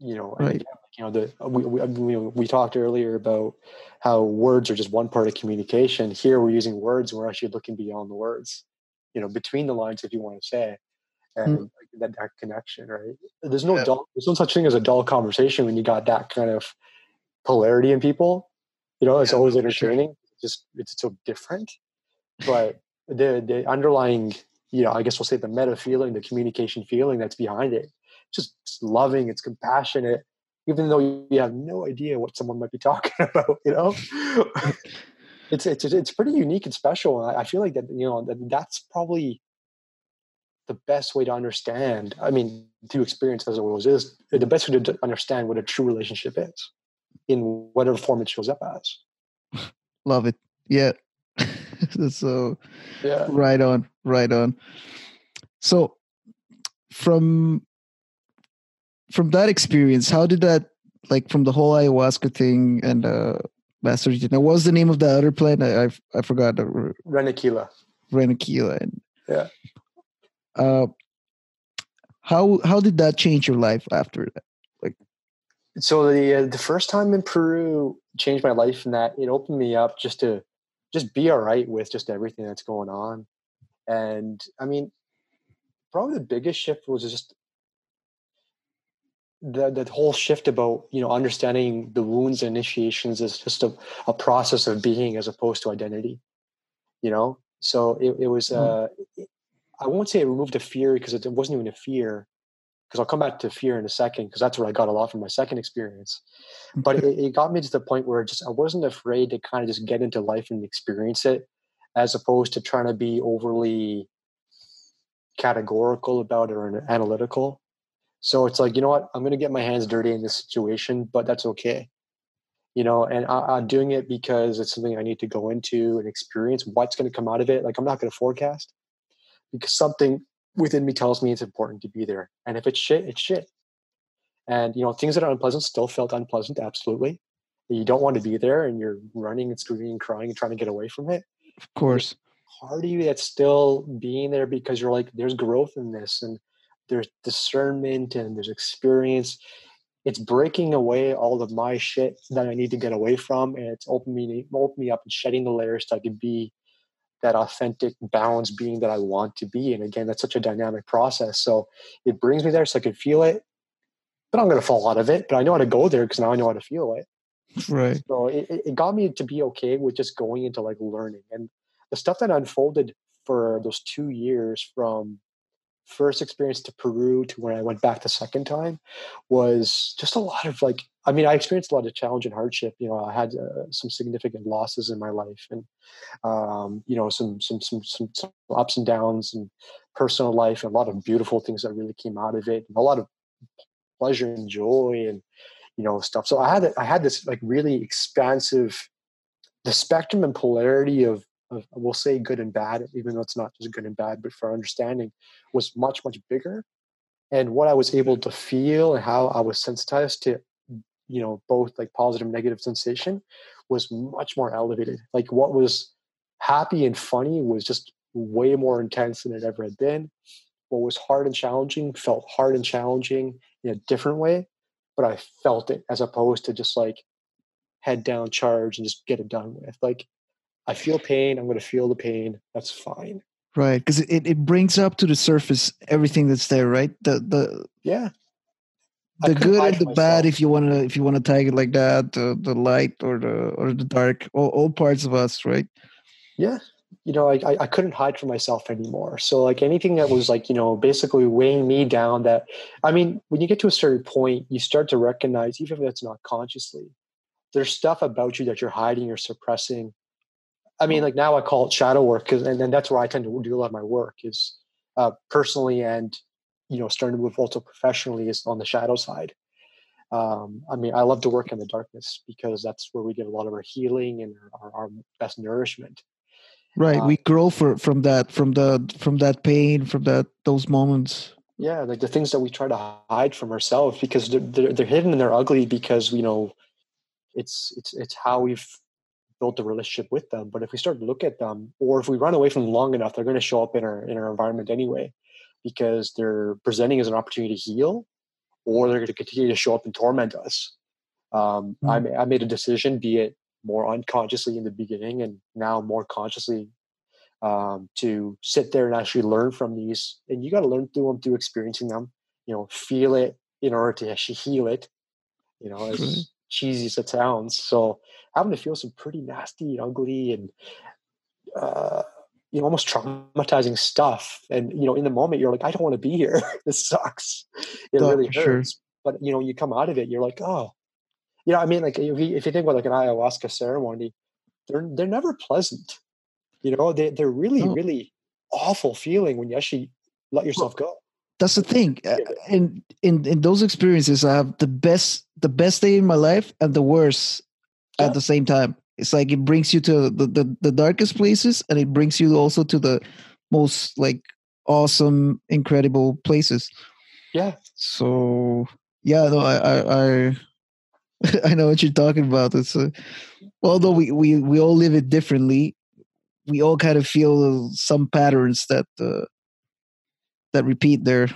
you know, right. you know, the we, we we talked earlier about how words are just one part of communication. Here, we're using words, and we're actually looking beyond the words, you know, between the lines, if you want to say, and mm. that that connection, right? There's no yeah. dull, there's no such thing as a dull conversation when you got that kind of polarity in people. You know, it's yeah, always entertaining. Sure. Just it's so different, but the the underlying, you know, I guess we'll say the meta feeling, the communication feeling that's behind it, just, just loving. It's compassionate, even though you have no idea what someone might be talking about. You know, it's it's it's pretty unique and special. And I feel like that you know that that's probably the best way to understand. I mean, to experience as always is the best way to understand what a true relationship is in whatever form it shows up as. Love it. Yeah. so yeah. right on, right on. So from from that experience, how did that like from the whole ayahuasca thing and uh Master Now, what was the name of the other plant? I I, I forgot. Renaquilla. Renaquilla. And, yeah. Uh, how how did that change your life after that? Like, so the uh, the first time in Peru changed my life in that it opened me up just to just be all right with just everything that's going on, and I mean, probably the biggest shift was just that that whole shift about you know understanding the wounds and initiations is just a, a process of being as opposed to identity you know? So it, it was mm. uh i won't say it removed the fear because it wasn't even a fear because i'll come back to fear in a second because that's where i got a lot from my second experience. But it, it got me to the point where just i wasn't afraid to kind of just get into life and experience it as opposed to trying to be overly categorical about it or analytical so it's like, you know what? I'm going to get my hands dirty in this situation, but that's okay. You know, and I, am doing it because it's something I need to go into and experience. What's going to come out of it? Like, I'm not going to forecast because something within me tells me it's important to be there. And if it's shit, it's shit. And, you know, things that are unpleasant still felt unpleasant, absolutely. You don't want to be there and you're running and screaming and crying and trying to get away from it. Of course. Part of you that's still being there because you're like, there's growth in this. And there's discernment and there's experience it's breaking away all of my shit that I need to get away from, and it's opening me, opening me up and shedding the layers so I can be that authentic, balanced being that I want to be. And again, that's such a dynamic process. So it brings me there so I can feel it, but I'm going to fall out of it. But I know how to go there because now I know how to feel it. Right. So it, it got me to be okay with just going into like learning and the stuff that unfolded for those two years from first experience to Peru to when I went back the second time was just a lot of like, I mean, I experienced a lot of challenge and hardship. You know, I had uh, some significant losses in my life, and um, you know, some, some some some some ups and downs and personal life, and a lot of beautiful things that really came out of it, and a lot of pleasure and joy, and you know, stuff. So I had I had this like really expansive, the spectrum and polarity of of we'll say good and bad, even though it's not just good and bad, but for understanding was much, much bigger. And what I was able to feel and how I was sensitized to, you know, both like positive and negative sensation was much more elevated. Like what was happy and funny was just way more intense than it ever had been. What was hard and challenging felt hard and challenging in a different way, but I felt it as opposed to just like head down charge and just get it done with. Like I feel pain. I'm going to feel the pain. That's fine. Right, because it, it brings up to the surface everything that's there, right? The the yeah, the good and the myself. bad, if you want to if you want to tag it like that, the the light or the or the dark, all, all parts of us, right? Yeah, you know, I, I couldn't hide from myself anymore. So like anything that was like, you know, basically weighing me down that, I mean, when you get to a certain point, you start to recognize, even if it's not consciously, there's stuff about you that you're hiding or suppressing I mean, like now I call it shadow work, cause, and then that's where I tend to do a lot of my work is uh, personally and you know starting to move also professionally is on the shadow side. Um, I mean, I love to work in the darkness because that's where we get a lot of our healing and our, our best nourishment. Right, um, we grow for, from that, from the from that pain, from that those moments. Yeah, like the things that we try to hide from ourselves because they're, they're, they're hidden and they're ugly because you know it's it's it's how we've built a relationship with them. But if we start to look at them, or if we run away from them long enough, they're going to show up in our in our environment anyway, because they're presenting as an opportunity to heal, or they're going to continue to show up and torment us. Um, mm-hmm. I, I made a decision, be it more unconsciously in the beginning and now more consciously um, to sit there and actually learn from these. And you got to learn through them through experiencing them. You know, feel it in order to actually heal it. You know, as. Cheesy as it sounds. So having to feel some pretty nasty, and ugly, and uh, you know, almost traumatizing stuff. And you know, in the moment, you're like, I don't want to be here. this sucks. It really hurts. Sure. But you know, you come out of it, you're like, oh, you know, I mean, like if you, if you think about like an ayahuasca ceremony, they're they're never pleasant. You know, they they're really oh. really awful feeling when you actually let yourself go. That's the thing. In in in those experiences, I have the best the best day in my life and the worst yeah. at the same time. It's like it brings you to the, the the darkest places, and it brings you also to the most like awesome, incredible places. Yeah. So yeah, no, I I, I I know what you're talking about. It's uh, although we, we we all live it differently, we all kind of feel some patterns that uh, that repeat there.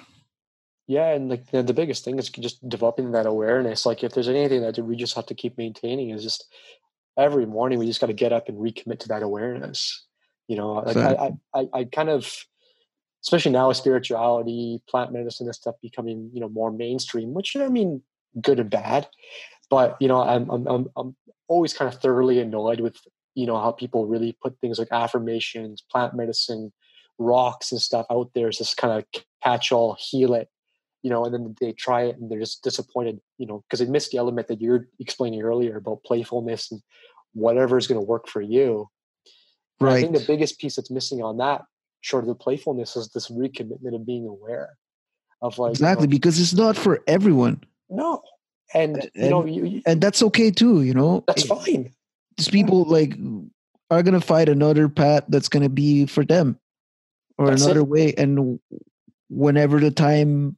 Yeah, and like the, the biggest thing is just developing that awareness. Like if there's anything that we just have to keep maintaining is just every morning we just got to get up and recommit to that awareness. You know, like I, I, I kind of, especially now with spirituality, plant medicine and stuff becoming you know more mainstream. Which I mean, good and bad. But you know, I'm I'm I'm, I'm always kind of thoroughly annoyed with you know how people really put things like affirmations, plant medicine, rocks and stuff out there is this kind of catch-all, heal it, you know, and then they try it and they're just disappointed, you know, because they missed the element that you're explaining earlier about playfulness and whatever is going to work for you. Right. I think the biggest piece that's missing on that, short of the playfulness, is this recommitment of being aware of like exactly you know, because it's not for everyone. No, and, and you know, you, and that's okay too. You know, that's fine. These people like are gonna find another path that's gonna be for them, or that's another it. way, and whenever the time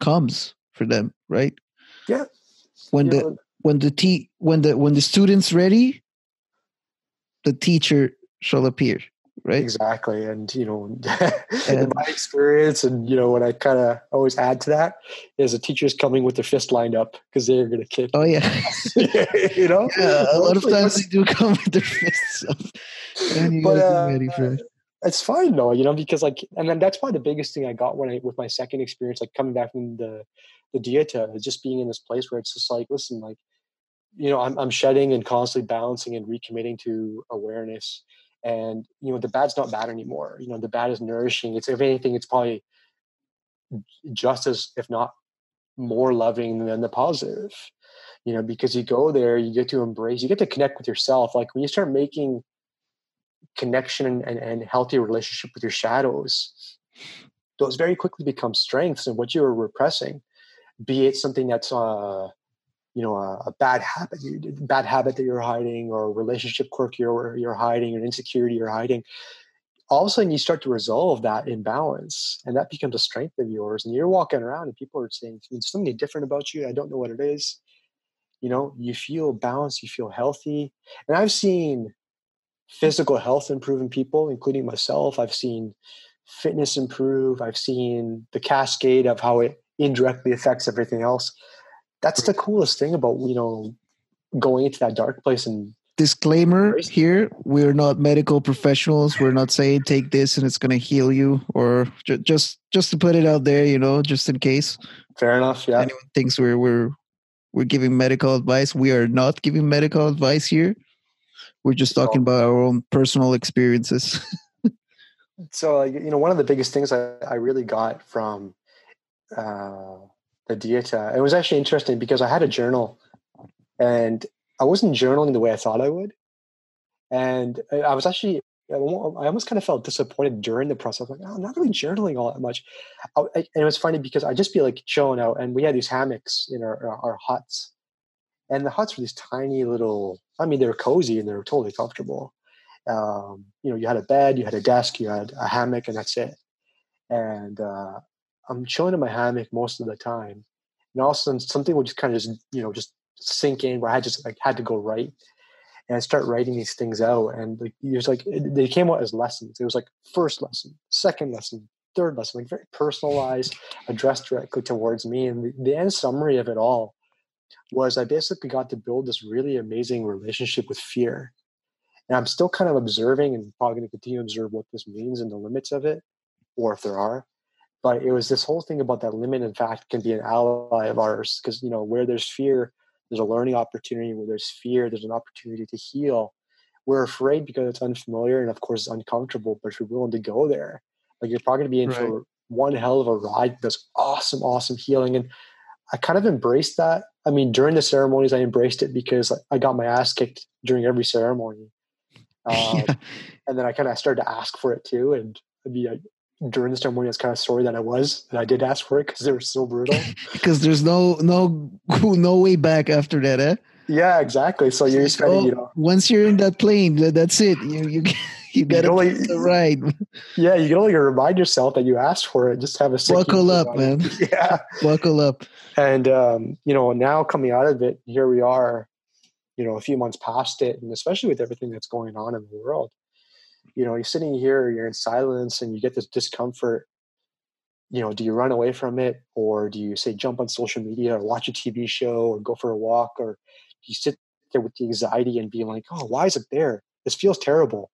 comes for them, right? Yeah. When the when the te- when the when the student's ready, the teacher shall appear right exactly and you know in my experience and you know what i kind of always add to that is the teachers coming with their fist lined up because they're going to kick oh yeah you know yeah a lot of times they do come with their fists up and you but, be uh, ready for it it's fine though you know because like and then that's probably the biggest thing i got when i with my second experience like coming back from the the dieta just being in this place where it's just like listen like you know i'm, I'm shedding and constantly balancing and recommitting to awareness and you know the bad's not bad anymore you know the bad is nourishing. It's if anything it's probably just as if not more loving than the positive you know because you go there you get to embrace you get to connect with yourself. Like when you start making connection and, and healthy relationship with your shadows those very quickly become strengths and what you're repressing be it something that's uh you know a, a bad habit bad habit that you're hiding or a relationship quirk you're you're hiding or an insecurity you're hiding all of a sudden you start to resolve that imbalance and that becomes a strength of yours and you're walking around and people are saying something different about you. I don't know what it is. You know you feel balanced you feel healthy. And i've seen physical health improve in people including myself. I've seen fitness improve. I've seen the cascade of how it indirectly affects everything else. That's the coolest thing about you know going into that dark place and disclaimer here we're not medical professionals. We're not saying take this and it's going to heal you or ju- just just to put it out there you know just in case. Fair enough yeah. Anyone thinks we're we're we're giving medical advice we are not giving medical advice here we're just talking about our own personal experiences so you know one of the biggest things i, I really got from uh, the dieta. It was actually interesting because I had a journal and I wasn't journaling the way I thought I would. And I was actually, I almost kind of felt disappointed during the process. Like, oh, I'm not really journaling all that much. I, and it was funny because I'd just be like chilling out, and we had these hammocks in our, our, our huts, and the huts were these tiny little. I mean, they were cozy and they were totally comfortable. Um, you know, you had a bed, you had a desk, you had a hammock, and that's it. And uh, I'm chilling in my hammock most of the time, and all of a sudden something would just kind of just you know just sink in where I just like had to go write, and I start writing these things out, and like it was like it, they came out as lessons. It was like first lesson, second lesson, third lesson, like very personalized, addressed directly towards me. And the, the end summary of it all was I basically got to build this really amazing relationship with fear. And I'm still kind of observing and probably going to continue to observe what this means and the limits of it, or if there are. But it was this whole thing about that limit, in fact, can be an ally of ours. Because, you know, where there's fear, there's a learning opportunity. Where there's fear, there's an opportunity to heal. We're afraid because it's unfamiliar and, of course, it's uncomfortable, but if you're willing to go there. Like, you're probably going to be in right. for one hell of a ride, this awesome, awesome healing. And I kind of embraced that. I mean, during the ceremonies, I embraced it because I got my ass kicked during every ceremony. Um, yeah. And then I kind of started to ask for it too. And I mean, during the ceremony, I was kind of sorry that I was, and I did ask for it because they were so brutal. Because there's no no no way back after that, eh? Yeah, exactly. So you're just kind of, you know, once you're in that plane, that's it. You you you got to only, ride. Yeah, you can only remind yourself that you asked for it. Just have a buckle up, man. Yeah, buckle up. And um, you know, now coming out of it, here we are you know a few months past it and especially with everything that's going on in the world you know you're sitting here you're in silence and you get this discomfort you know do you run away from it or do you say jump on social media or watch a tv show or go for a walk or do you sit there with the anxiety and be like oh why is it there this feels terrible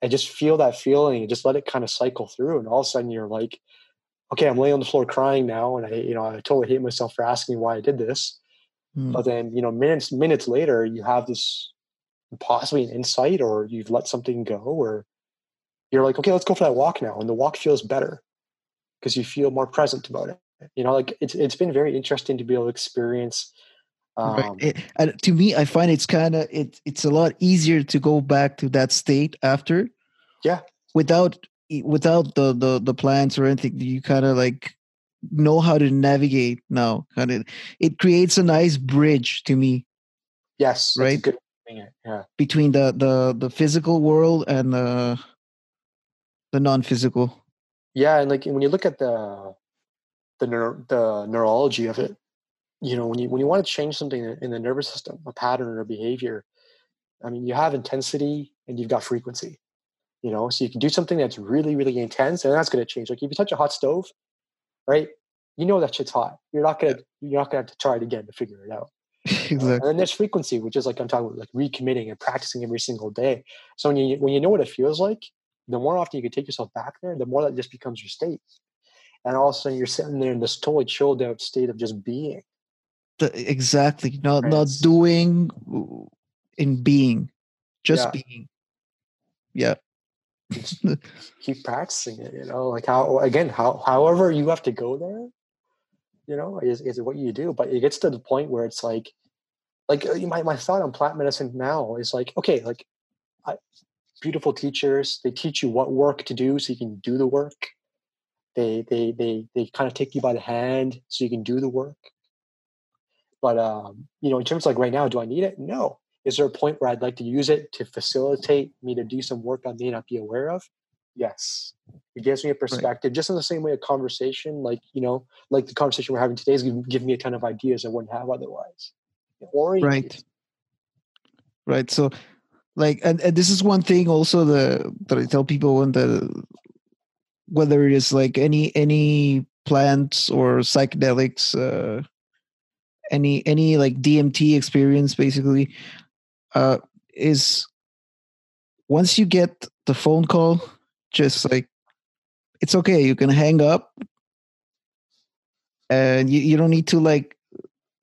and just feel that feeling and just let it kind of cycle through and all of a sudden you're like okay i'm laying on the floor crying now and i you know i totally hate myself for asking why i did this Mm. But then, you know, minutes minutes later, you have this possibly an insight, or you've let something go, or you're like, okay, let's go for that walk now, and the walk feels better because you feel more present about it. You know, like it's it's been very interesting to be able to experience. Um, right. It, and to me, I find it's kind of it. It's a lot easier to go back to that state after. Yeah. Without without the the the plans or anything, you kind of like know how to navigate now. Kind of, it creates a nice bridge to me. Yes, right. Good yeah. Between the the the physical world and the the non-physical. Yeah, and like when you look at the the neuro, the neurology of it, you know, when you when you want to change something in the nervous system, a pattern or a behavior, I mean, you have intensity and you've got frequency. You know, so you can do something that's really, really intense, and that's going to change. Like if you touch a hot stove, right? You know that shit's hot. You're not gonna you're not gonna have to try it again to figure it out. exactly. Uh, and then there's frequency, which is like I'm talking about, like recommitting and practicing every single day. So when you when you know what it feels like, the more often you can take yourself back there, the more that just becomes your state. And all of a sudden, you're sitting there in this totally chilled out state of just being. The, exactly. Not right. not doing in being, just yeah. being. Yeah keep practicing it you know like how again how however you have to go there you know is, is what you do but it gets to the point where it's like like uh, my, my thought on plant medicine now is like okay like I, beautiful teachers they teach you what work to do so you can do the work they they they they kind of take you by the hand so you can do the work but um you know in terms of like right now do i need it no is there a point where I'd like to use it to facilitate me to do some work I may not be aware of? Yes. It gives me a perspective, right. just in the same way a conversation, like, you know, like the conversation we're having today is giving give me a ton of ideas I wouldn't have otherwise. Right. Right. So like and, and this is one thing also the that I tell people when the whether it is like any any plants or psychedelics uh any any like DMT experience basically uh, is once you get the phone call, just like it's okay, you can hang up and you, you don't need to like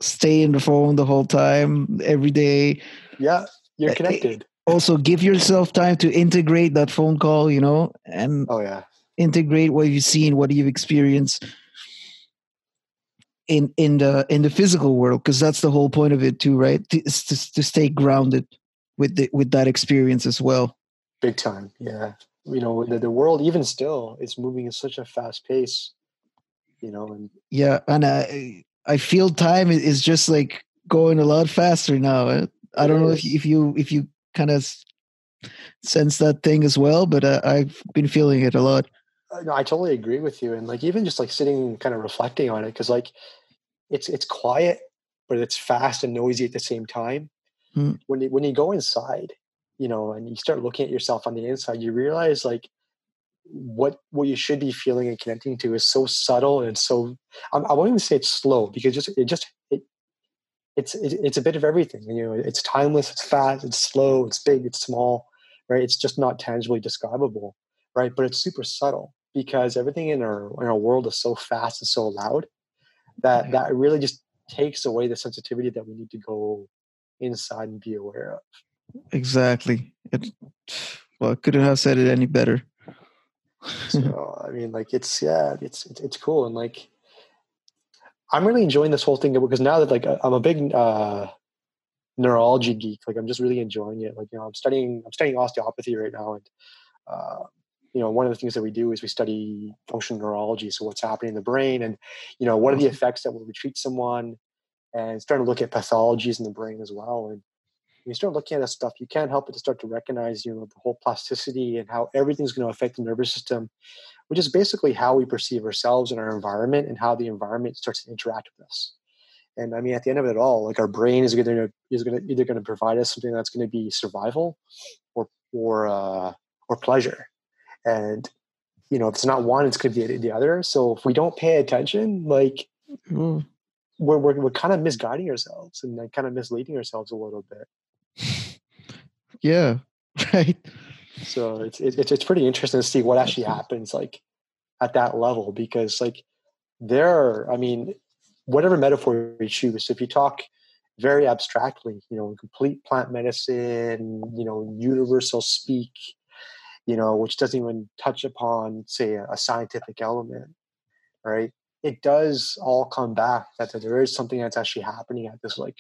stay in the phone the whole time every day. Yeah, you're connected. Also, give yourself time to integrate that phone call, you know, and oh yeah, integrate what you've seen, what you've experienced in in the in the physical world because that's the whole point of it too right to, to, to stay grounded with the, with that experience as well big time yeah you know the, the world even still is moving at such a fast pace you know and yeah and i i feel time is just like going a lot faster now eh? i don't know if, if you if you kind of sense that thing as well but uh, i've been feeling it a lot uh, no, I totally agree with you. And like even just like sitting kind of reflecting on it, because like it's it's quiet, but it's fast and noisy at the same time. Mm. When you when you go inside, you know, and you start looking at yourself on the inside, you realize like what what you should be feeling and connecting to is so subtle and so I, I won't even say it's slow because just it just it it's it, it's a bit of everything you know it's timeless it's fast it's slow it's big it's small right it's just not tangibly describable right but it's super subtle because everything in our in our world is so fast and so loud that that really just takes away the sensitivity that we need to go inside and be aware of. Exactly. It well I couldn't have said it any better. So I mean, like it's yeah, it's, it's it's cool and like I'm really enjoying this whole thing because now that like I'm a big uh, neurology geek, like I'm just really enjoying it. Like you know, I'm studying I'm studying osteopathy right now, and uh, you know, one of the things that we do is we study functional neurology, so what's happening in the brain, and you know, what are the effects that when we treat someone, and starting to look at pathologies in the brain as well, and when you start looking at this stuff, you can't help but to start to recognize, you know, the whole plasticity and how everything's going to affect the nervous system, which is basically how we perceive ourselves and our environment and how the environment starts to interact with us. And I mean, at the end of it all, like our brain is going to is going to either going to provide us something that's going to be survival, or or uh, or pleasure. And you know, if it's not one, it's going to be the other. So if we don't pay attention, like mm. we're, we're we're kind of misguiding ourselves and like kind of misleading ourselves a little bit. Yeah, right. So it's it's it's pretty interesting to see what actually happens like at that level because like there are, I mean, whatever metaphor you choose, if you talk very abstractly, you know, complete plant medicine, you know, universal speak, you know, which doesn't even touch upon, say, a, scientific element, right? It does all come back that, there is something that's actually happening at this like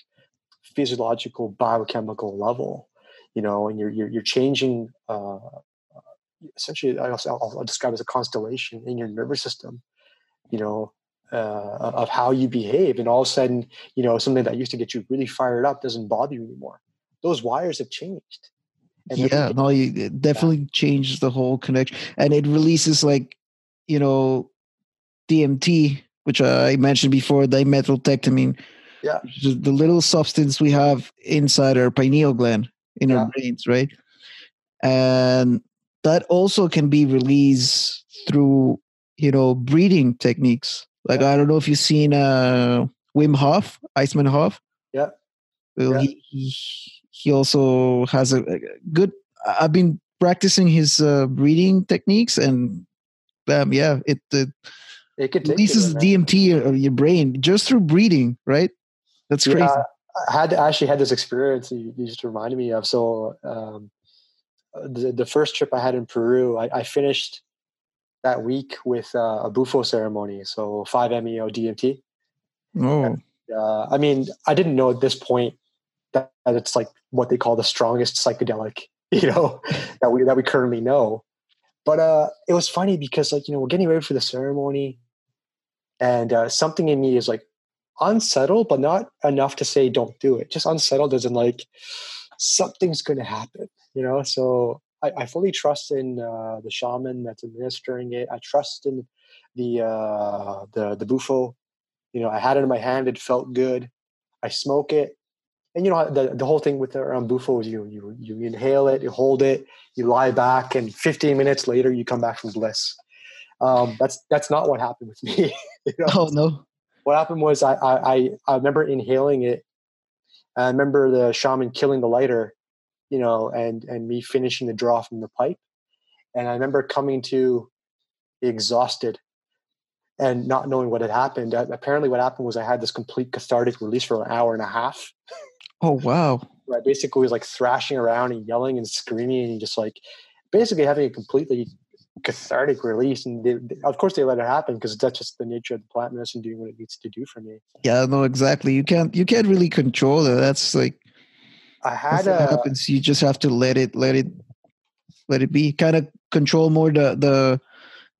physiological biochemical level you know and you're you're, you're changing uh, essentially I'll, I'll, describe as a constellation in your nervous system you know uh, of how you behave and all of a sudden you know something that used to get you really fired up doesn't bother you anymore those wires have changed yeah no it definitely yeah. changes the whole connection and it releases like you know dmt which i mentioned before dimethyltryptamine yeah. The little substance we have inside our pineal gland in yeah. our brains, right? And that also can be released through, you know, breathing techniques. Like yeah. I don't know if you've seen uh Wim Hof, Iceman Hof. Yeah. Well, yeah. He, he he also has a, a good. I've been practicing his uh, breathing techniques, and um, yeah, it, it it releases DMT of your brain just through breathing, right? That's crazy. Yeah, I had actually had this experience you, you just reminded me of. So um, the, the first trip I had in Peru, I, I finished that week with uh, a Bufo ceremony, so 5-MeO DMT. Oh. And, uh, I mean, I didn't know at this point that, that it's like what they call the strongest psychedelic, you know, that we that we currently know. But uh, it was funny because like you know we're getting ready for the ceremony, and uh, something in me is like, unsettled, but not enough to say don't do it. Just unsettled as in like something's going to happen, you know. So I, I fully trust in uh, the shaman that's administering it. I trust in the uh, the the bufo. You know, I had it in my hand. It felt good. I smoke it, and you know the the whole thing with the around bufo is you you you inhale it, you hold it, you lie back, and 15 minutes later you come back from bliss. Um, that's that's not what happened with me. you know? Oh no! what happened was I, I, I remember inhaling it. I remember the shaman killing the lighter, you know, and, and me finishing the draw from the pipe. And I remember coming to exhausted and not knowing what had happened. Apparently, what happened was I had this complete cathartic release for an hour and a half. Oh wow! Where I basically was like thrashing around and yelling and screaming and just like basically having a completely cathartic release and they, of course they let it happen because that's just the nature of the plant medicine doing what it needs to do for me yeah no exactly you can't you can't really control it that's like i had a, happens you just have to let it let it let it be kind of control more the the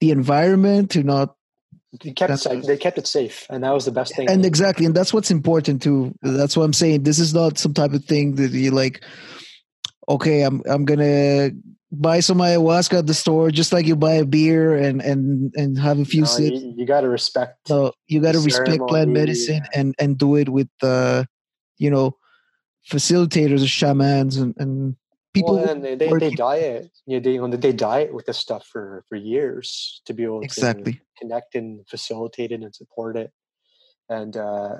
the environment to not they kept it, they kept it safe and that was the best thing. And exactly and that's what's important too. That's what i'm saying. This is not some type of thing that you like okay i'm i'm gonna buy some ayahuasca at the store just like you buy a beer and and and have a few no, sips. you, you got to respect so you got to respect plant medicine yeah. and and do it with uh you know facilitators or shamans and, and people well, and they, they, they diet you know, they, they diet with this stuff for for years to be able exactly. to connect and facilitate it and support it and uh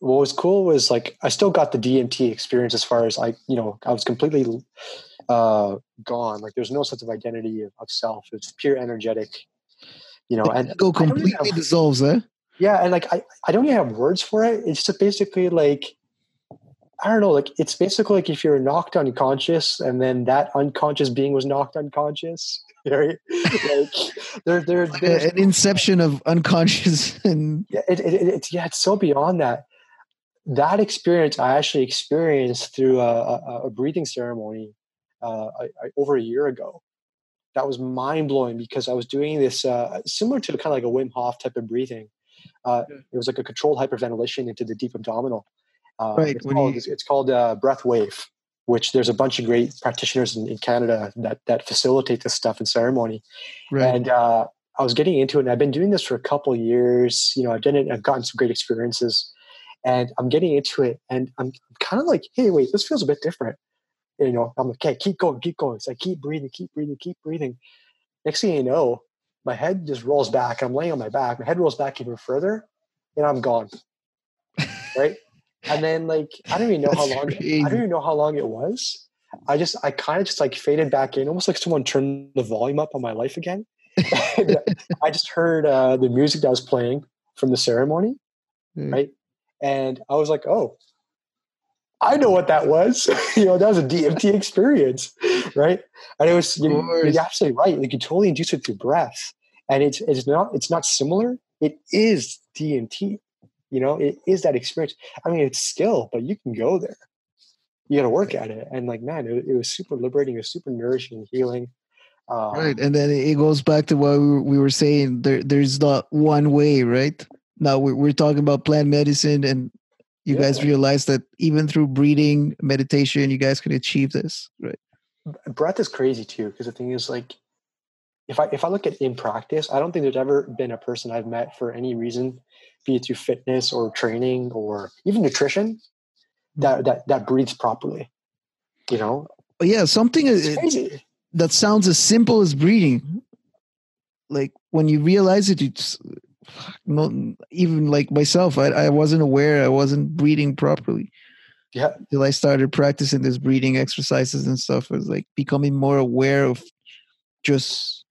what was cool was like I still got the DMT experience as far as I, you know, I was completely uh, gone. Like there's no sense of identity of, of self. It's pure energetic, you know. And go completely have, dissolves, eh? Yeah, and like I, I don't even have words for it. It's just basically like I don't know, like it's basically like if you're knocked unconscious and then that unconscious being was knocked unconscious. Right? like there, there, there's an inception of unconscious and yeah, it, it, it's yeah, it's so beyond that that experience I actually experienced through a, a, a breathing ceremony uh, I, I, over a year ago. That was mind blowing because I was doing this uh, similar to kind of like a Wim Hof type of breathing. Uh, it was like a controlled hyperventilation into the deep abdominal. Uh, right. It's called, you... it's called uh, breath wave, which there's a bunch of great practitioners in, in, Canada that that facilitate this stuff in ceremony. Right. And uh, I was getting into it, and I've been doing this for a couple years. You know, I've done it. I've gotten some great experiences and I'm getting into it, and I'm kind of like, hey, wait, this feels a bit different. You know, I'm like, okay, keep going, keep going. It's like keep breathing, keep breathing, keep breathing. Next thing you know, my head just rolls back. I'm laying on my back. My head rolls back even further, and I'm gone. right? And then like I don't even know how long crazy. I don't even know how long it was. I just I kind of just like faded back in, almost like someone turned the volume up on my life again. I just heard uh, the music that was playing from the ceremony, mm. right? And I was like, oh, I know what that was. you know, that was a DMT experience, right? And it was you are absolutely right. Like you totally induce it through breath, and it's it's not it's not similar. It is DMT. You know, it is that experience. I mean, it's skill, but you can go there. You got to work at it, and like man, it, it, was super liberating. It was super nourishing and healing. Um, right, and then it goes back to what we were saying. There, there's not one way, right? now we're, we're talking about plant medicine and you yeah. guys realize that even through breathing meditation you guys can achieve this right breath is crazy too because the thing is like if i if i look at in practice i don't think there's ever been a person i've met for any reason be it through fitness or training or even nutrition that mm-hmm. that that breathes properly you know? Yeah something that sounds as simple as breathing. Like when you realize it it's not even like myself I, I wasn't aware i wasn't breathing properly yeah. till i started practicing this breathing exercises and stuff. I was like becoming more aware of just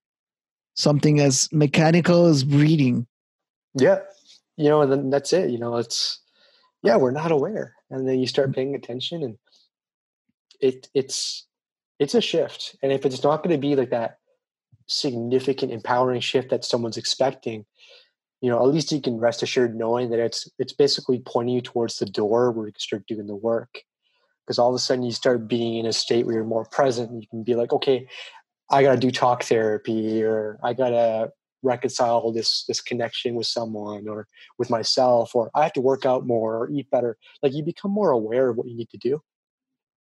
something as mechanical as breathing. Yeah you know and then that's it you know it's yeah we're not aware and then you start mm-hmm. paying attention and it it's it's a shift and if it's not going to be like that significant empowering shift that someone's expecting you know, at least you can rest assured knowing that it's it's basically pointing you towards the door where you can start doing the work. Because all of a sudden you start being in a state where you're more present. And you can be like, okay, I gotta do talk therapy, or I gotta reconcile this this connection with someone or with myself, or I have to work out more or eat better. Like you become more aware of what you need to do.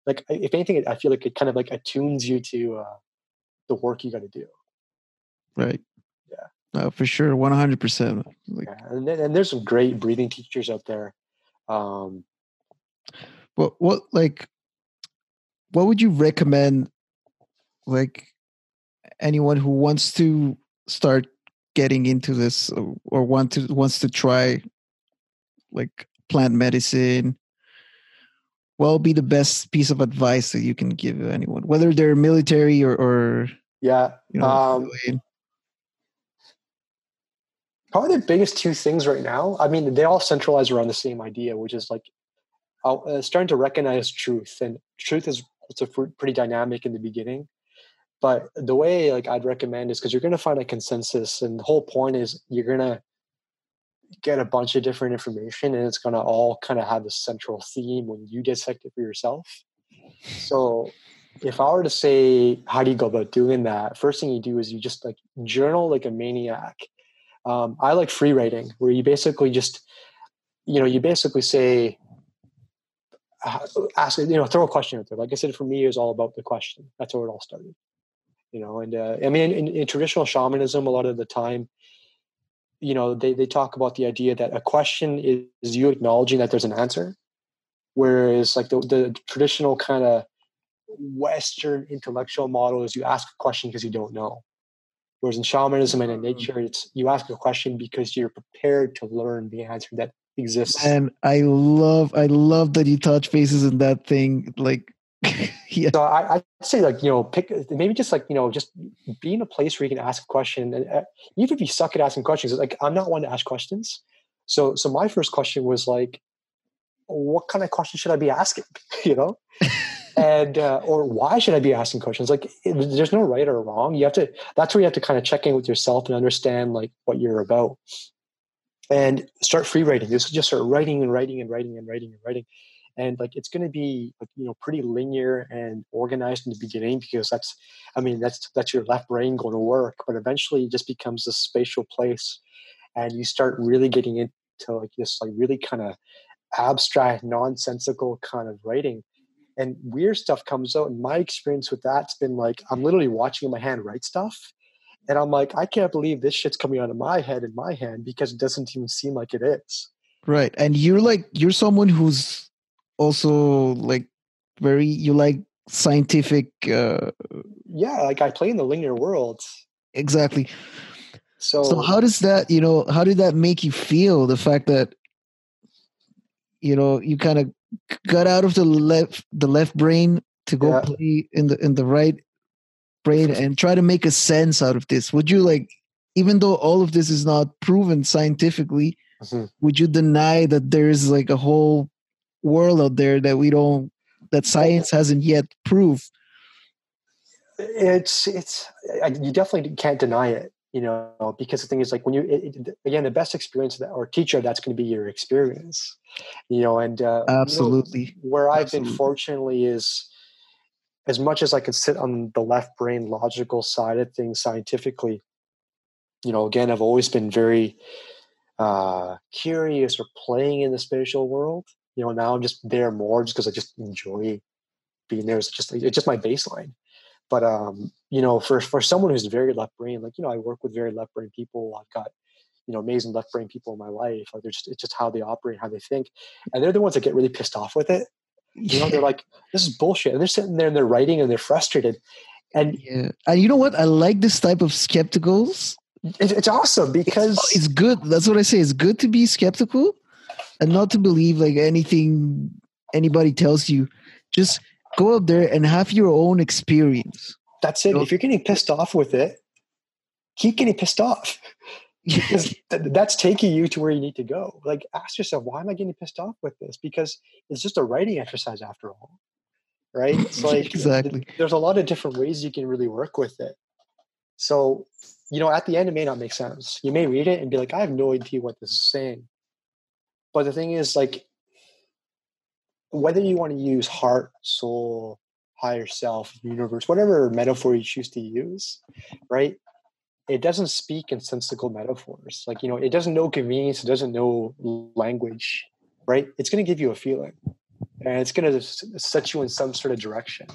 Like if anything, I feel like it kind of like attunes you to uh, the work you got to do. Right. Uh, for sure, one hundred percent. Yeah, and, and there's some great breathing teachers out there. Um, what what like what would you recommend? Like anyone who wants to start getting into this or, or want to wants to try like plant medicine what will be the best piece of advice that you can give anyone whether they're military or, or yeah you know, um, probably the biggest two things right now i mean they all centralize around the same idea which is like uh, starting to recognize truth and truth is also pretty dynamic in the beginning but the way like i'd recommend is because you're going to find a consensus and the whole point is you're going to get a bunch of different information and it's going to all kind of have a central theme when you dissect it for yourself so if i were to say how do you go about doing that first thing you do is you just like journal like a maniac um, I like free writing, where you basically just, you know, you basically say, uh, ask, you know, throw a question out there. Like I said, for me, it was all about the question. That's where it all started. You know, and uh, I mean, in, in traditional shamanism, a lot of the time, you know, they, they talk about the idea that a question is, is you acknowledging that there's an answer. Whereas like the, the traditional kind of Western intellectual model is you ask a question because you don't know. Whereas in shamanism and in mm. nature, it's you ask a question because you're prepared to learn the answer that exists. And I love, I love that you touch bases in that thing. Like, yeah. So I, I'd say like you know, pick maybe just like you know, just be in a place where you can ask a question, and uh, even if you suck at asking questions, like I'm not one to ask questions. So, so my first question was like, what kind of question should I be asking? you know, and uh, or why should I be asking questions? Like, it, there's no right or wrong. You have to. That's where you have to kind of check in with yourself and understand like what you're about, and start free writing. This is just start writing and writing and writing and writing and writing, and like it's going to be like, you know pretty linear and organized in the beginning because that's, I mean, that's that's your left brain going to work, but eventually it just becomes a spatial place, and you start really getting into like this like really kind of abstract, nonsensical kind of writing and weird stuff comes out. And my experience with that's been like I'm literally watching my hand write stuff, and I'm like, I can't believe this shit's coming out of my head in my hand because it doesn't even seem like it is. Right, and you're like you're someone who's also like very you like scientific. uh Yeah, like I play in the linear world. Exactly. So, so how does that you know how did that make you feel? The fact that you know you kind of got out of the left the left brain to go yeah. play in the in the right brain and try to make a sense out of this would you like even though all of this is not proven scientifically mm-hmm. would you deny that there's like a whole world out there that we don't that science hasn't yet proved it's it's you definitely can't deny it you know because the thing is like when you it, it, again the best experience that or teacher that's going to be your experience you know and uh, absolutely you know, where i've absolutely. been fortunately is as much as i could sit on the left brain logical side of things scientifically you know again i've always been very uh curious or playing in the spiritual world you know now i'm just there more just because i just enjoy being there it's just it's just my baseline but um, you know, for for someone who's very left brain, like you know, I work with very left brain people. I've got you know amazing left brain people in my life. Like they're just it's just how they operate, how they think, and they're the ones that get really pissed off with it. You know, they're like, "This is bullshit," and they're sitting there and they're writing and they're frustrated. And yeah, and you know what? I like this type of skepticals. it's awesome because it's, it's good. That's what I say. It's good to be skeptical and not to believe like anything anybody tells you. Just go up there and have your own experience. That's it. if you're getting pissed off with it, keep getting pissed off. because that's taking you to where you need to go. Like, ask yourself, why am I getting pissed off with this? Because it's just a writing exercise after all, right? It's like exactly. There's a lot of different ways you can really work with it. So, you know, at the end, it may not make sense. You may read it and be like, I have no idea what this is saying. But the thing is, like, whether you want to use heart, soul, higher self, universe, whatever metaphor you choose to use, right? It doesn't speak in sensical metaphors. Like, you know, it doesn't know convenience, it doesn't know language, right? It's going to give you a feeling and it's going to set you in some sort of direction,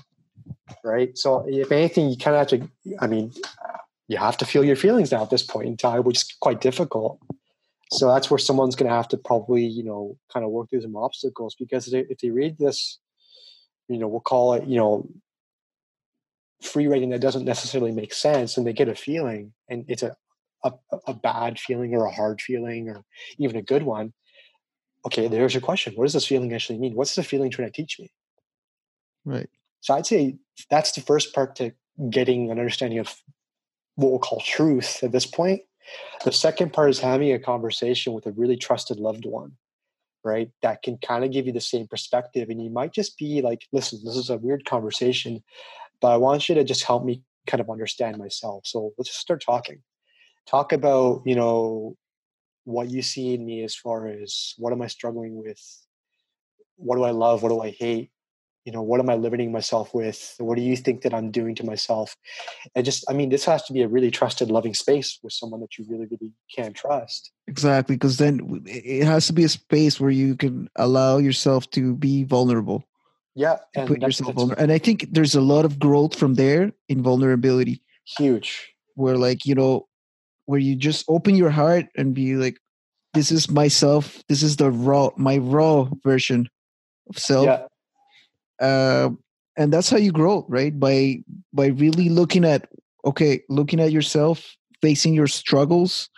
right? So, if anything, you kind of have to, I mean, you have to feel your feelings now at this point in time, which is quite difficult so that's where someone's going to have to probably you know kind of work through some obstacles because if they read this you know we'll call it you know free writing that doesn't necessarily make sense and they get a feeling and it's a, a, a bad feeling or a hard feeling or even a good one okay there's your question. What does this feeling actually mean? What's the feeling trying to teach me? Right. So i'd say that's the first part to getting an understanding of what we'll call truth at this point the second part is having a conversation with a really trusted loved one, right? That can kind of give you the same perspective. And you might just be like, listen, this is a weird conversation, but I want you to just help me kind of understand myself. So let's just start talking. Talk about, you know, what you see in me as far as what am I struggling with? What do I love? What do I hate? You know what am i limiting myself with? What do you think that i'm doing to myself? And just i mean this has to be a really trusted loving space with someone that you really really can trust. Exactly because then it has to be a space where you can allow yourself to be vulnerable. Yeah and put yourself vulnerable and i think there's a lot of growth from there in vulnerability. Huge. Where like you know where you just open your heart and be like this is myself this is the raw my raw version of self. Yeah uh, and that's how you grow right? By by really looking at okay looking at yourself facing your struggles.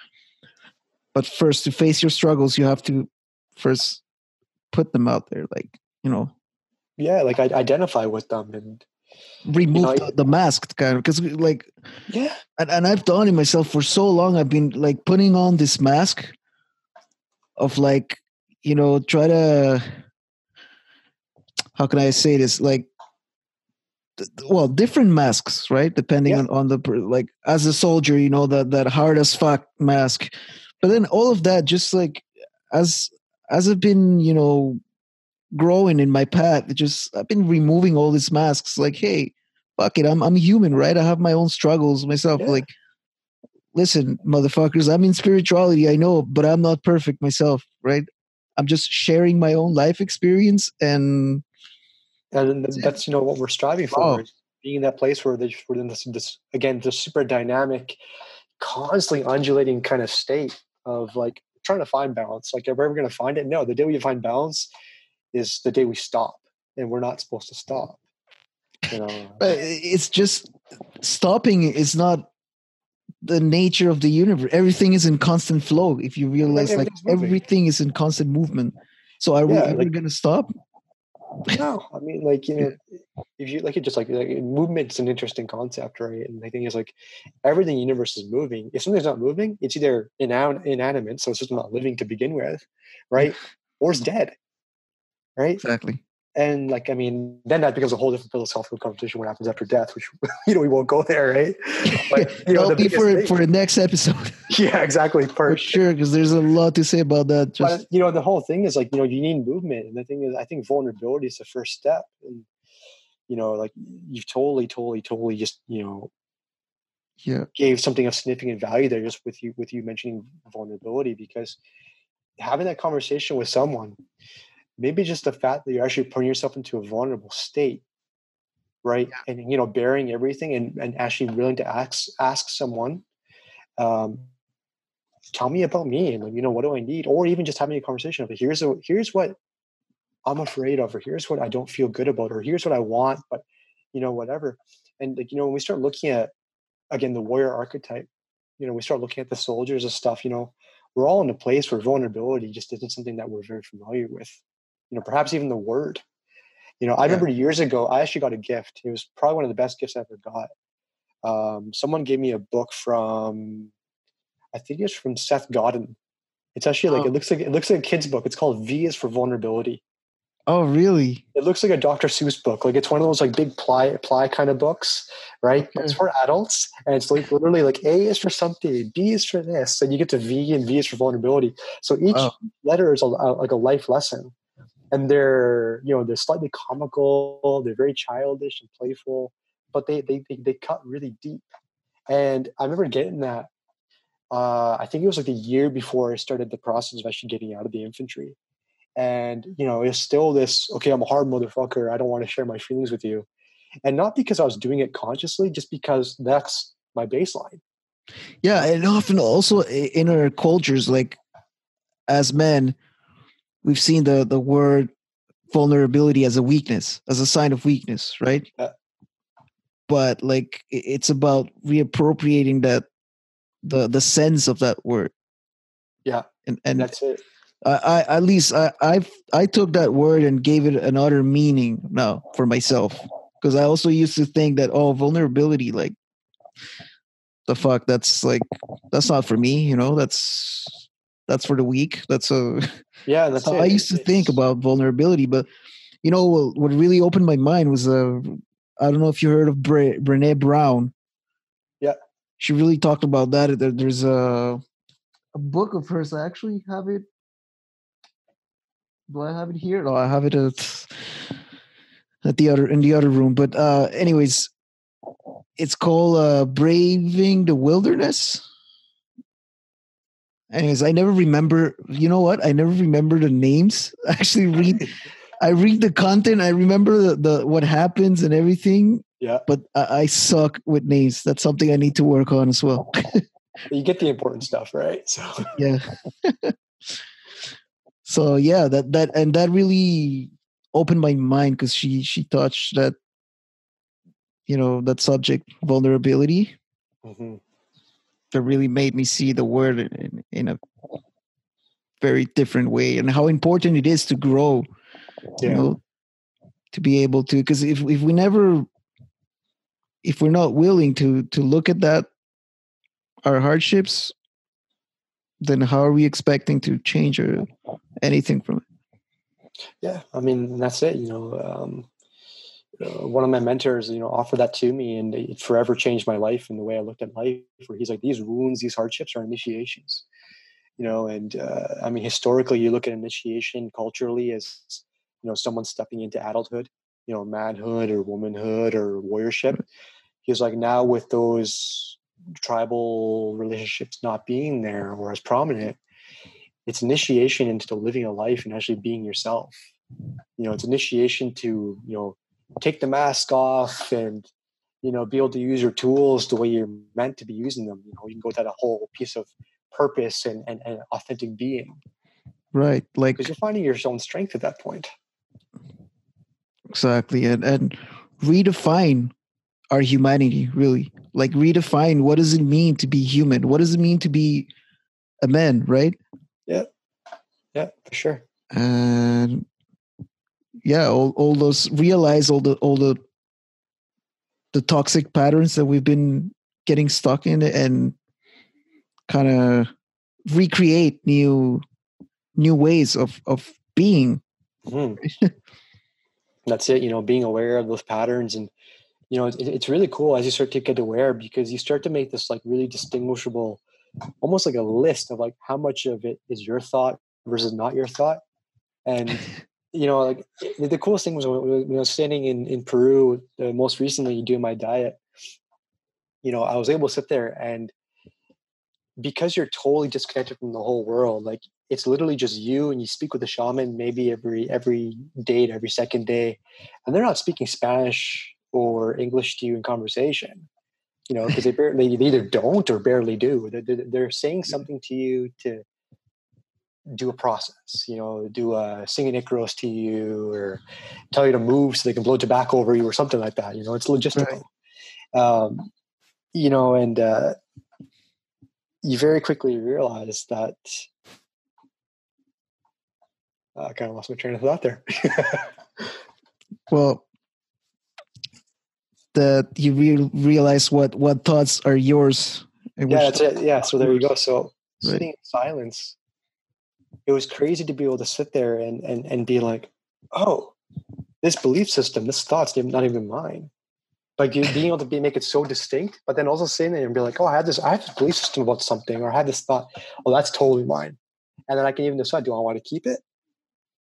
But first to face your struggles you have to first put them out there like you know? Yeah like i identify with them and remove you know, the, the mask kind of because like yeah. and, and i've done it myself for so long i've been like putting on this mask of like you know try to how can i say this? Like well different masks right? Depending yeah. on, on the like as a soldier you know that that hard as fuck mask. But then all of that just like as as i've been you know growing in my path just i've been removing all these masks. Like hey fuck it i'm i'm human right? I have my own struggles myself. Yeah. like listen motherfuckers i'm in spirituality i know but i'm not perfect myself right? I'm just sharing my own life experience and and that's you know what we're striving for oh. being in that place where there's we're in this, this again this super dynamic constantly undulating kind of state of like trying to find balance. Like are we ever going to find it no the day we find balance is the day we stop and we're not supposed to stop you know? But it's just stopping is not the nature of the universe. Everything is in constant flow if you realize like, everything is in constant movement. So are yeah, we ever like, going to stop no, I mean, like you know, if you like it, just like, like movement's an interesting concept, right? And the thing is, like, everything in the universe is moving. If something's not moving, it's either inan- inanimate, so it's just not living to begin with, right, or it's mm-hmm. dead, right? Exactly and like i mean then that becomes a whole different philosophical conversation what happens after death which you know we won't go there right? But you know the be for thing, for the next episode. Yeah exactly for sure because there's a lot to say about that just but, you know the whole thing is like you know you need movement and the thing is i think vulnerability is the first step and you know like you've totally totally totally just you know yeah. gave something of significant value there just with you with you mentioning vulnerability because having that conversation with someone maybe just the fact that you're actually putting yourself into a vulnerable state right? Yeah. and you know bearing everything and, and actually willing to ask ask someone um, tell me about me and you know what do i need? Or even just having a conversation of here's a, here's what i'm afraid of or here's what i don't feel good about or here's what i want but you know whatever. And like you know when we start looking at again the warrior archetype you know we start looking at the soldiers and stuff you know we're all in a place where vulnerability just isn't something that we're very familiar with you know, perhaps even the word. You know, I yeah. remember years ago, I actually got a gift. It was probably one of the best gifts I ever got. Um, someone gave me a book from, I think it's from Seth Godin. It's actually like oh. it looks like it looks like a kid's book. It's called V is for Vulnerability. Oh, really? It looks like a Dr. Seuss book. Like it's one of those like big ply ply kind of books, right? Okay. It's for adults, and it's like literally like A is for something, B is for this, and you get to V, and V is for vulnerability. So each wow. letter is a, a, like a life lesson and they're you know they're slightly comical they're very childish and playful but they they they, they cut really deep. And i remember getting that uh, i think it was like the year before i started the process of actually getting out of the infantry. And you know it's still this okay i'm a hard motherfucker i don't want to share my feelings with you. And not because i was doing it consciously just because that's my baseline. Yeah and often also in our cultures like as men we've seen the the word vulnerability as a weakness, as a sign of weakness, right? Uh, but like it's about reappropriating that the the sense of that word. Yeah, and and that's it. I, I at least I I've I took that word and gave it another meaning now for myself because I also used to think that oh vulnerability like the fuck that's like that's not for me you know that's that's for the weak that's a Yeah, that's how it. I used to think about vulnerability, but you know what, really opened my mind was uh, I don't know if you heard of Bre- Brene Brown. Yeah, she really talked about that. There, there's a a book of hers. I actually have it. Do I have it here? No, I have it at at the other in the other room. But uh, anyways, it's called uh, "Braving the Wilderness." Anyways, I never remember. You know what? I never remember the names. I actually read. I read the content. I remember the, the what happens and everything. Yeah. But I, I suck with names. That's something I need to work on as well. you get the important stuff, right? So yeah. so yeah, that that and that really opened my mind because she she touched that you know that subject vulnerability mm-hmm. That really made me see the world in, in, a very different way and how important it is to grow yeah. you know to be able to because if, if we never if we're not willing to to look at that our hardships then how are we expecting to change or anything from it yeah i mean that's it you know um, uh, one of my mentors you know offered that to me and it forever changed my life and the way i looked at life where he's like these wounds these hardships are initiations you know and uh, i mean historically you look at initiation culturally as you know someone stepping into adulthood you know manhood or womanhood or warriorship. He's like now with those tribal relationships not being there or as prominent it's initiation into living a life and actually being yourself. You know it's initiation to you know take the mask off and you know be able to use your tools the way you're meant to be using them you know you can go to that whole piece of purpose and, and, and authentic being. Right like because you're finding your own strength at that point. Exactly and and redefine our humanity really. Like redefine what does it mean to be human? What does it mean to be a man right? Yeah yeah for sure. And yeah all, all those realize all the all the the toxic patterns that we've been getting stuck in and kind of recreate new new ways of of being mm-hmm. that's it you know being aware of those patterns and you know it, it's really cool as you start to get aware because you start to make this like really distinguishable almost like a list of like how much of it is your thought versus not your thought and you know, like the coolest thing was when I was standing in in Peru, uh, most recently doing my diet. You know, I was able to sit there and because you're totally disconnected from the whole world, like it's literally just you and you speak with the shaman maybe every every day, every second day, and they're not speaking Spanish or English to you in conversation. You know, because they barely they either don't or barely do. They're, they're saying something to you to do a process, you know, do a sing an Icaros to you or tell you to move so they can blow tobacco over you or something like that. You know, it's logistical. Right. Um, you know, and uh, you very quickly realize that uh, I kind of lost my train of thought there. well, that you re- realize what what thoughts are yours. Yeah, that's it. Yeah, so there you go. So right. sitting in silence it was crazy to be able to sit there and and and be like, oh, this belief system, this thought's not even mine. Like being able to be make it so distinct, but then also sitting there and be like, oh, I had this, I had this belief system about something, or I had this thought, oh, that's totally mine. And then I can even decide, do I want to keep it?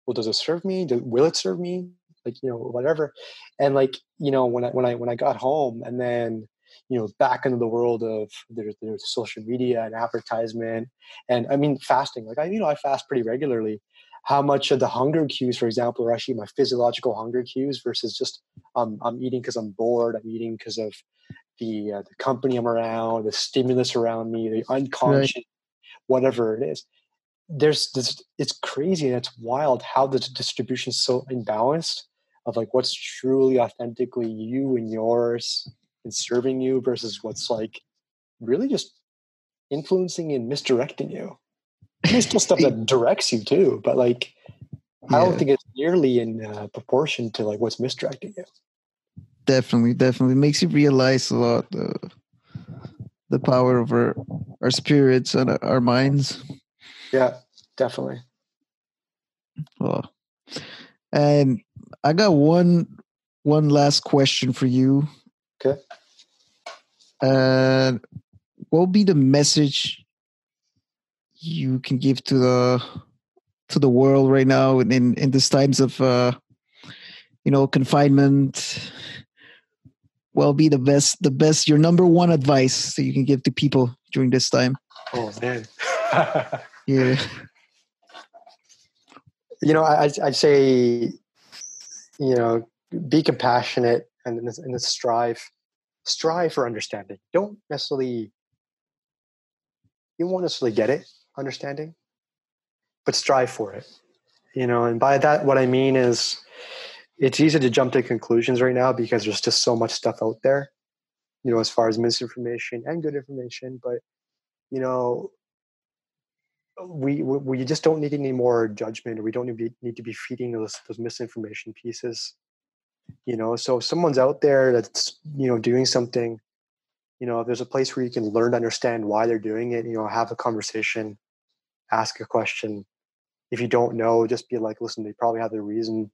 Well, does it serve me? Do, will it serve me? Like, you know, whatever. And like, you know, when I when I when I got home and then you know back into the world of there's, there's social media and advertisement and i mean fasting like i you know i fast pretty regularly. How much of the hunger cues for example are actually my physiological hunger cues versus just um, i'm eating because i'm bored i'm eating because of the uh, the company i'm around the stimulus around me the unconscious right. whatever it is. There's this it's crazy and it's wild how the distribution is so imbalanced of like what's truly authentically you and yours and serving you versus what's like really just influencing and misdirecting you. There's still stuff that directs you too, but like I don't think it's nearly in uh, proportion to like what's misdirecting you. Definitely, definitely makes you realize a lot the the power of our our spirits and our minds. Yeah, definitely. Well, and I got one one last question for you. Okay. And what will be the message you can give to the to the world right now in in, in these times of uh, you know confinement? Well, be the best the best your number one advice that you can give to people during this time. Oh man. yeah. You know, I I say, you know, be compassionate and and strive strive for understanding. Don't necessarily you won't necessarily get it understanding, but strive for it. You know, and by that what I mean is it's easy to jump to conclusions right now because there's just so much stuff out there, you know, as far as misinformation and good information. But you know, we we just don't need any more judgment, or we don't need, need to be feeding those those misinformation pieces. You know, so someone's out there that's you know doing something, you know, if there's a place where you can learn to understand why they're doing it, you know, have a conversation, ask a question. If you don't know, just be like, listen, they probably have their reason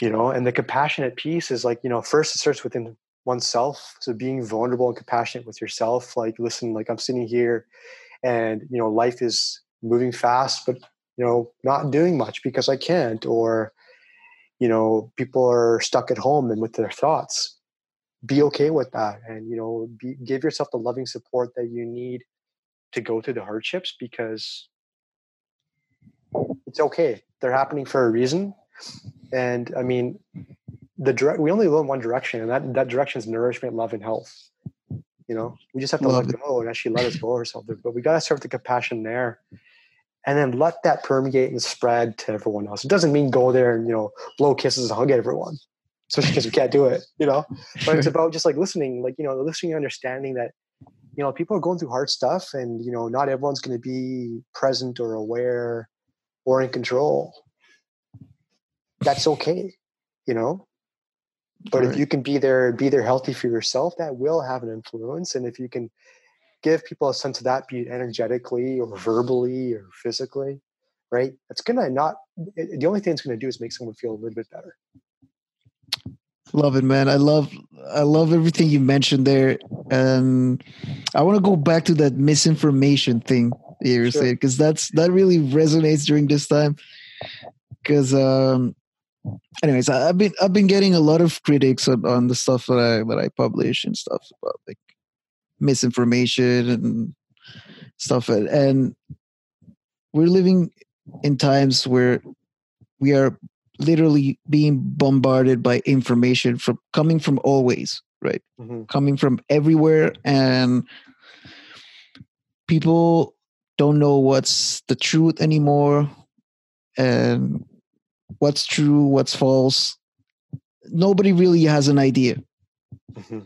you know and the compassionate piece is like you know first it starts within oneself so being vulnerable and compassionate with yourself like listen like i'm sitting here and you know life is moving fast but you know not doing much because i can't or you know people are stuck at home and with their thoughts be okay with that and you know be, give yourself the loving support that you need to go through the hardships because it's okay they're happening for a reason and I mean, the direct we only learn one direction, and that that direction is nourishment, love, and health. You know, we just have to love let it. go and actually let us go ourselves. But we got to start with the compassion there, and then let that permeate and spread to everyone else. It doesn't mean go there and you know blow kisses and hug everyone, especially because we can't do it. You know, but it's about just like listening, like you know, listening, understanding that you know people are going through hard stuff, and you know, not everyone's going to be present or aware or in control that's okay, you know. But right. if you can be there, be there healthy for yourself, that will have an influence. And if you can give people a sense of that, be it energetically or verbally or physically, right? It's gonna not. It, the only thing it's gonna do is make someone feel a little bit better. Love it, man. I love I love everything you mentioned there. And I want to go back to that misinformation thing you were sure. saying because that's that really resonates during this time. Because um, anyways, I, have been I've been getting a lot of critics on, on the stuff that I that I publish and stuff about like misinformation and stuff, and we're living in times where we are literally being bombarded by information from coming from always right mm-hmm. coming from everywhere and people don't know what's the truth anymore and what's true, what's false. Nobody really has an idea. Mm-hmm.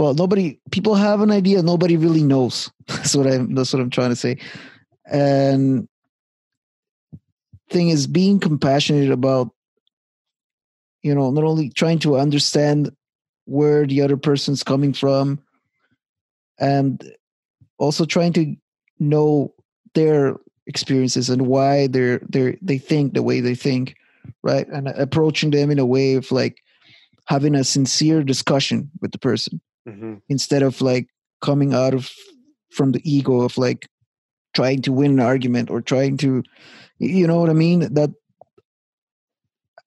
Well, nobody. People have an idea. Nobody really knows. that's what I'm. That's what I'm trying to say. And thing is, being compassionate about, you know, not only trying to understand where the other person's coming from, and also trying to know their experiences and why they're they they think the way they think right and approaching them in a way of like having a sincere discussion with the person mm-hmm. instead of like coming out of from the ego of like trying to win an argument or trying to you know what i mean that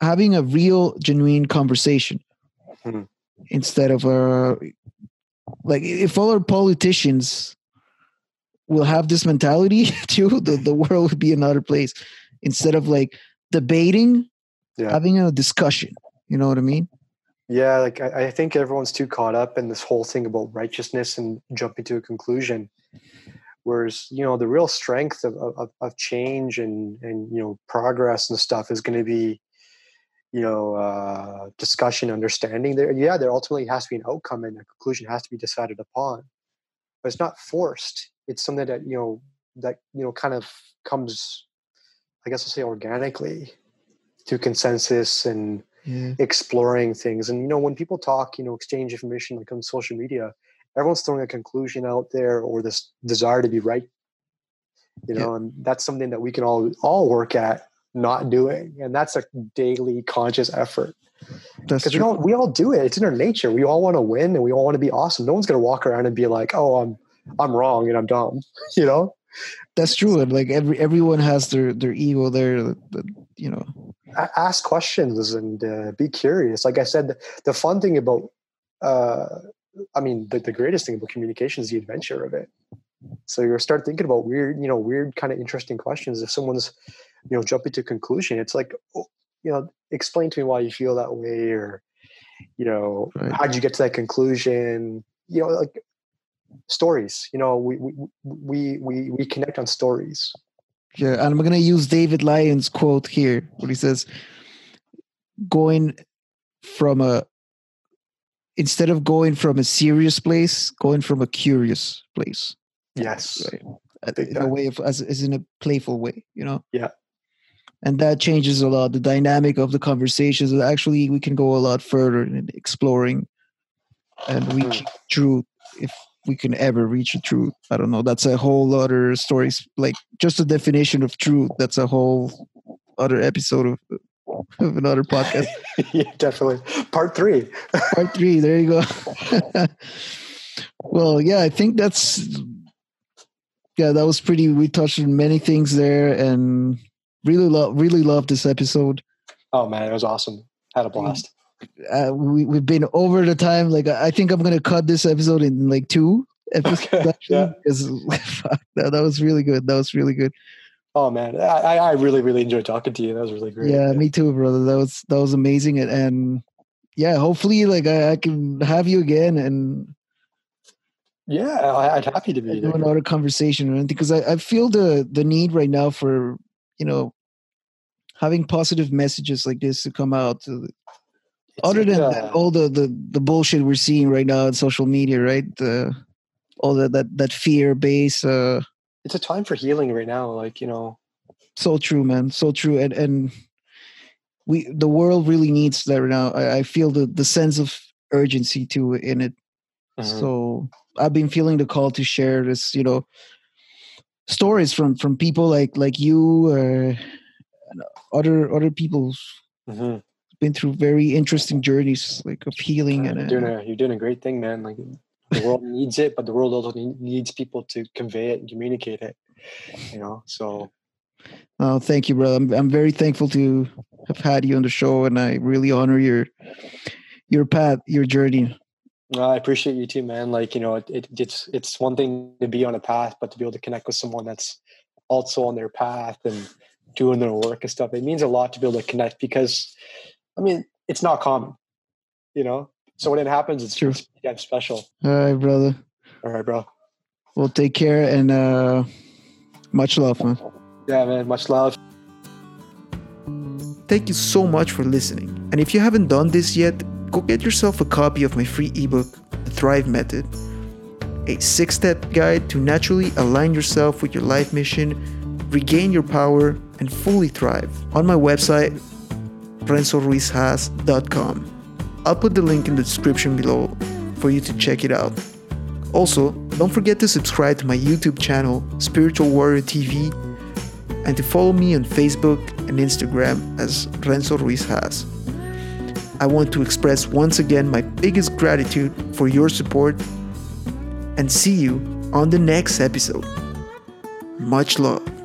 having a real genuine conversation mm-hmm. instead of a like if all our politicians will have this mentality too, the, the world would be another place. Instead of like debating, yeah. having a discussion. You know what I mean? Yeah, like I, I, think everyone's too caught up in this whole thing about righteousness and jumping to a conclusion. Whereas, you know, the real strength of, of, of change and, and, you know, progress and stuff is going to be, you know, uh, discussion, understanding there. Yeah, there ultimately has to be an outcome and a conclusion has to be decided upon, but it's not forced it's something that you know that you know kind of comes i guess i'll say organically through consensus and yeah. exploring things and you know when people talk you know exchange information like on social media everyone's throwing a conclusion out there or this desire to be right you know yeah. and that's something that we can all all work at not doing and that's a daily conscious effort because we all we all do it it's in our nature we all want to win and we all want to be awesome no one's going to walk around and be like oh i'm I'm wrong and I'm dumb. You know, that's true. And like every everyone has their their ego there. You know, ask questions and uh, be curious. Like I said, the, the fun thing about, uh, I mean, the, the greatest thing about communication is the adventure of it. So you start thinking about weird, you know, weird kind of interesting questions. If someone's, you know, jumping to conclusion, it's like, oh, you know, explain to me why you feel that way, or, you know, right. how did you get to that conclusion? You know, like stories you know we we we we connect on stories and i'm gonna use david lyon's quote here where he says going from a instead of going from a serious place, going from a curious place. Yes. Right. In a way of as, as in a playful way, you know? Yeah. And that changes a lot. The dynamic of the conversations. Actually, we can go a lot further in exploring and reaching mm. truth if we can ever reach a truth. I don't know. That's a whole other story. Like just the definition of truth. That's a whole other episode of of another podcast. yeah, definitely. Part three. Part three. There you go. well, yeah, I think that's yeah, that was pretty. We touched on many things there, and really love, really love this episode. Oh man, it was awesome. Had a blast. Uh, we we've been over the time. Like I think I'm gonna cut this episode in like two episodes. Okay. yeah. Because, fuck, that, that was really good. That was really good. Oh man, I, I really really enjoyed talking to you. That was really great. Yeah, me too, brother. That was that was amazing, and, and yeah, hopefully, like I, I, can have you again, and yeah, I, would happy to be there. another conversation, or because I, I feel the the need right now for you know having positive messages like this to come out. To, other than uh, all the, the the bullshit we're seeing right now on social media, right? The all that that that fear base. Uh, it's a time for healing right now. Like you know, so true, man. So true, and and we the world really needs that right now. I, I feel the the sense of urgency to in it. Mm-hmm. So I've been feeling the call to share this, you know, stories from from people like like you, uh, other other people. Mm-hmm. Been through very interesting journeys, like of healing, and you're doing a you're doing a great thing, man. Like the world needs it, but the world also needs people to convey it and communicate it. You know, so. Oh, thank you, brother. I'm I'm very thankful to have had you on the show, and I really honor your your path, your journey. I appreciate you too, man. Like you know, it, it, it's it's one thing to be on a path, but to be able to connect with someone that's also on their path and doing their work and stuff, it means a lot to be able to connect because, I mean, it's not common, you know. So when it happens, it's true. It's, yeah, special. All right, brother. All right, bro. Well, take care and uh much love, man. Yeah, man. Much love. Thank you so much for listening. And if you haven't done this yet, go get yourself a copy of my free ebook, The Thrive Method, a six step guide to naturally align yourself with your life mission, regain your power, and fully thrive on my website, renzoruizhaas.com. I'll put the link in the description below for you to check it out. Also, don't forget to subscribe to my YouTube channel, Spiritual Warrior TV, and to follow me on Facebook and Instagram as Renzo Ruiz Haas. I want to express once again my biggest gratitude for your support and see you on the next episode. Much love.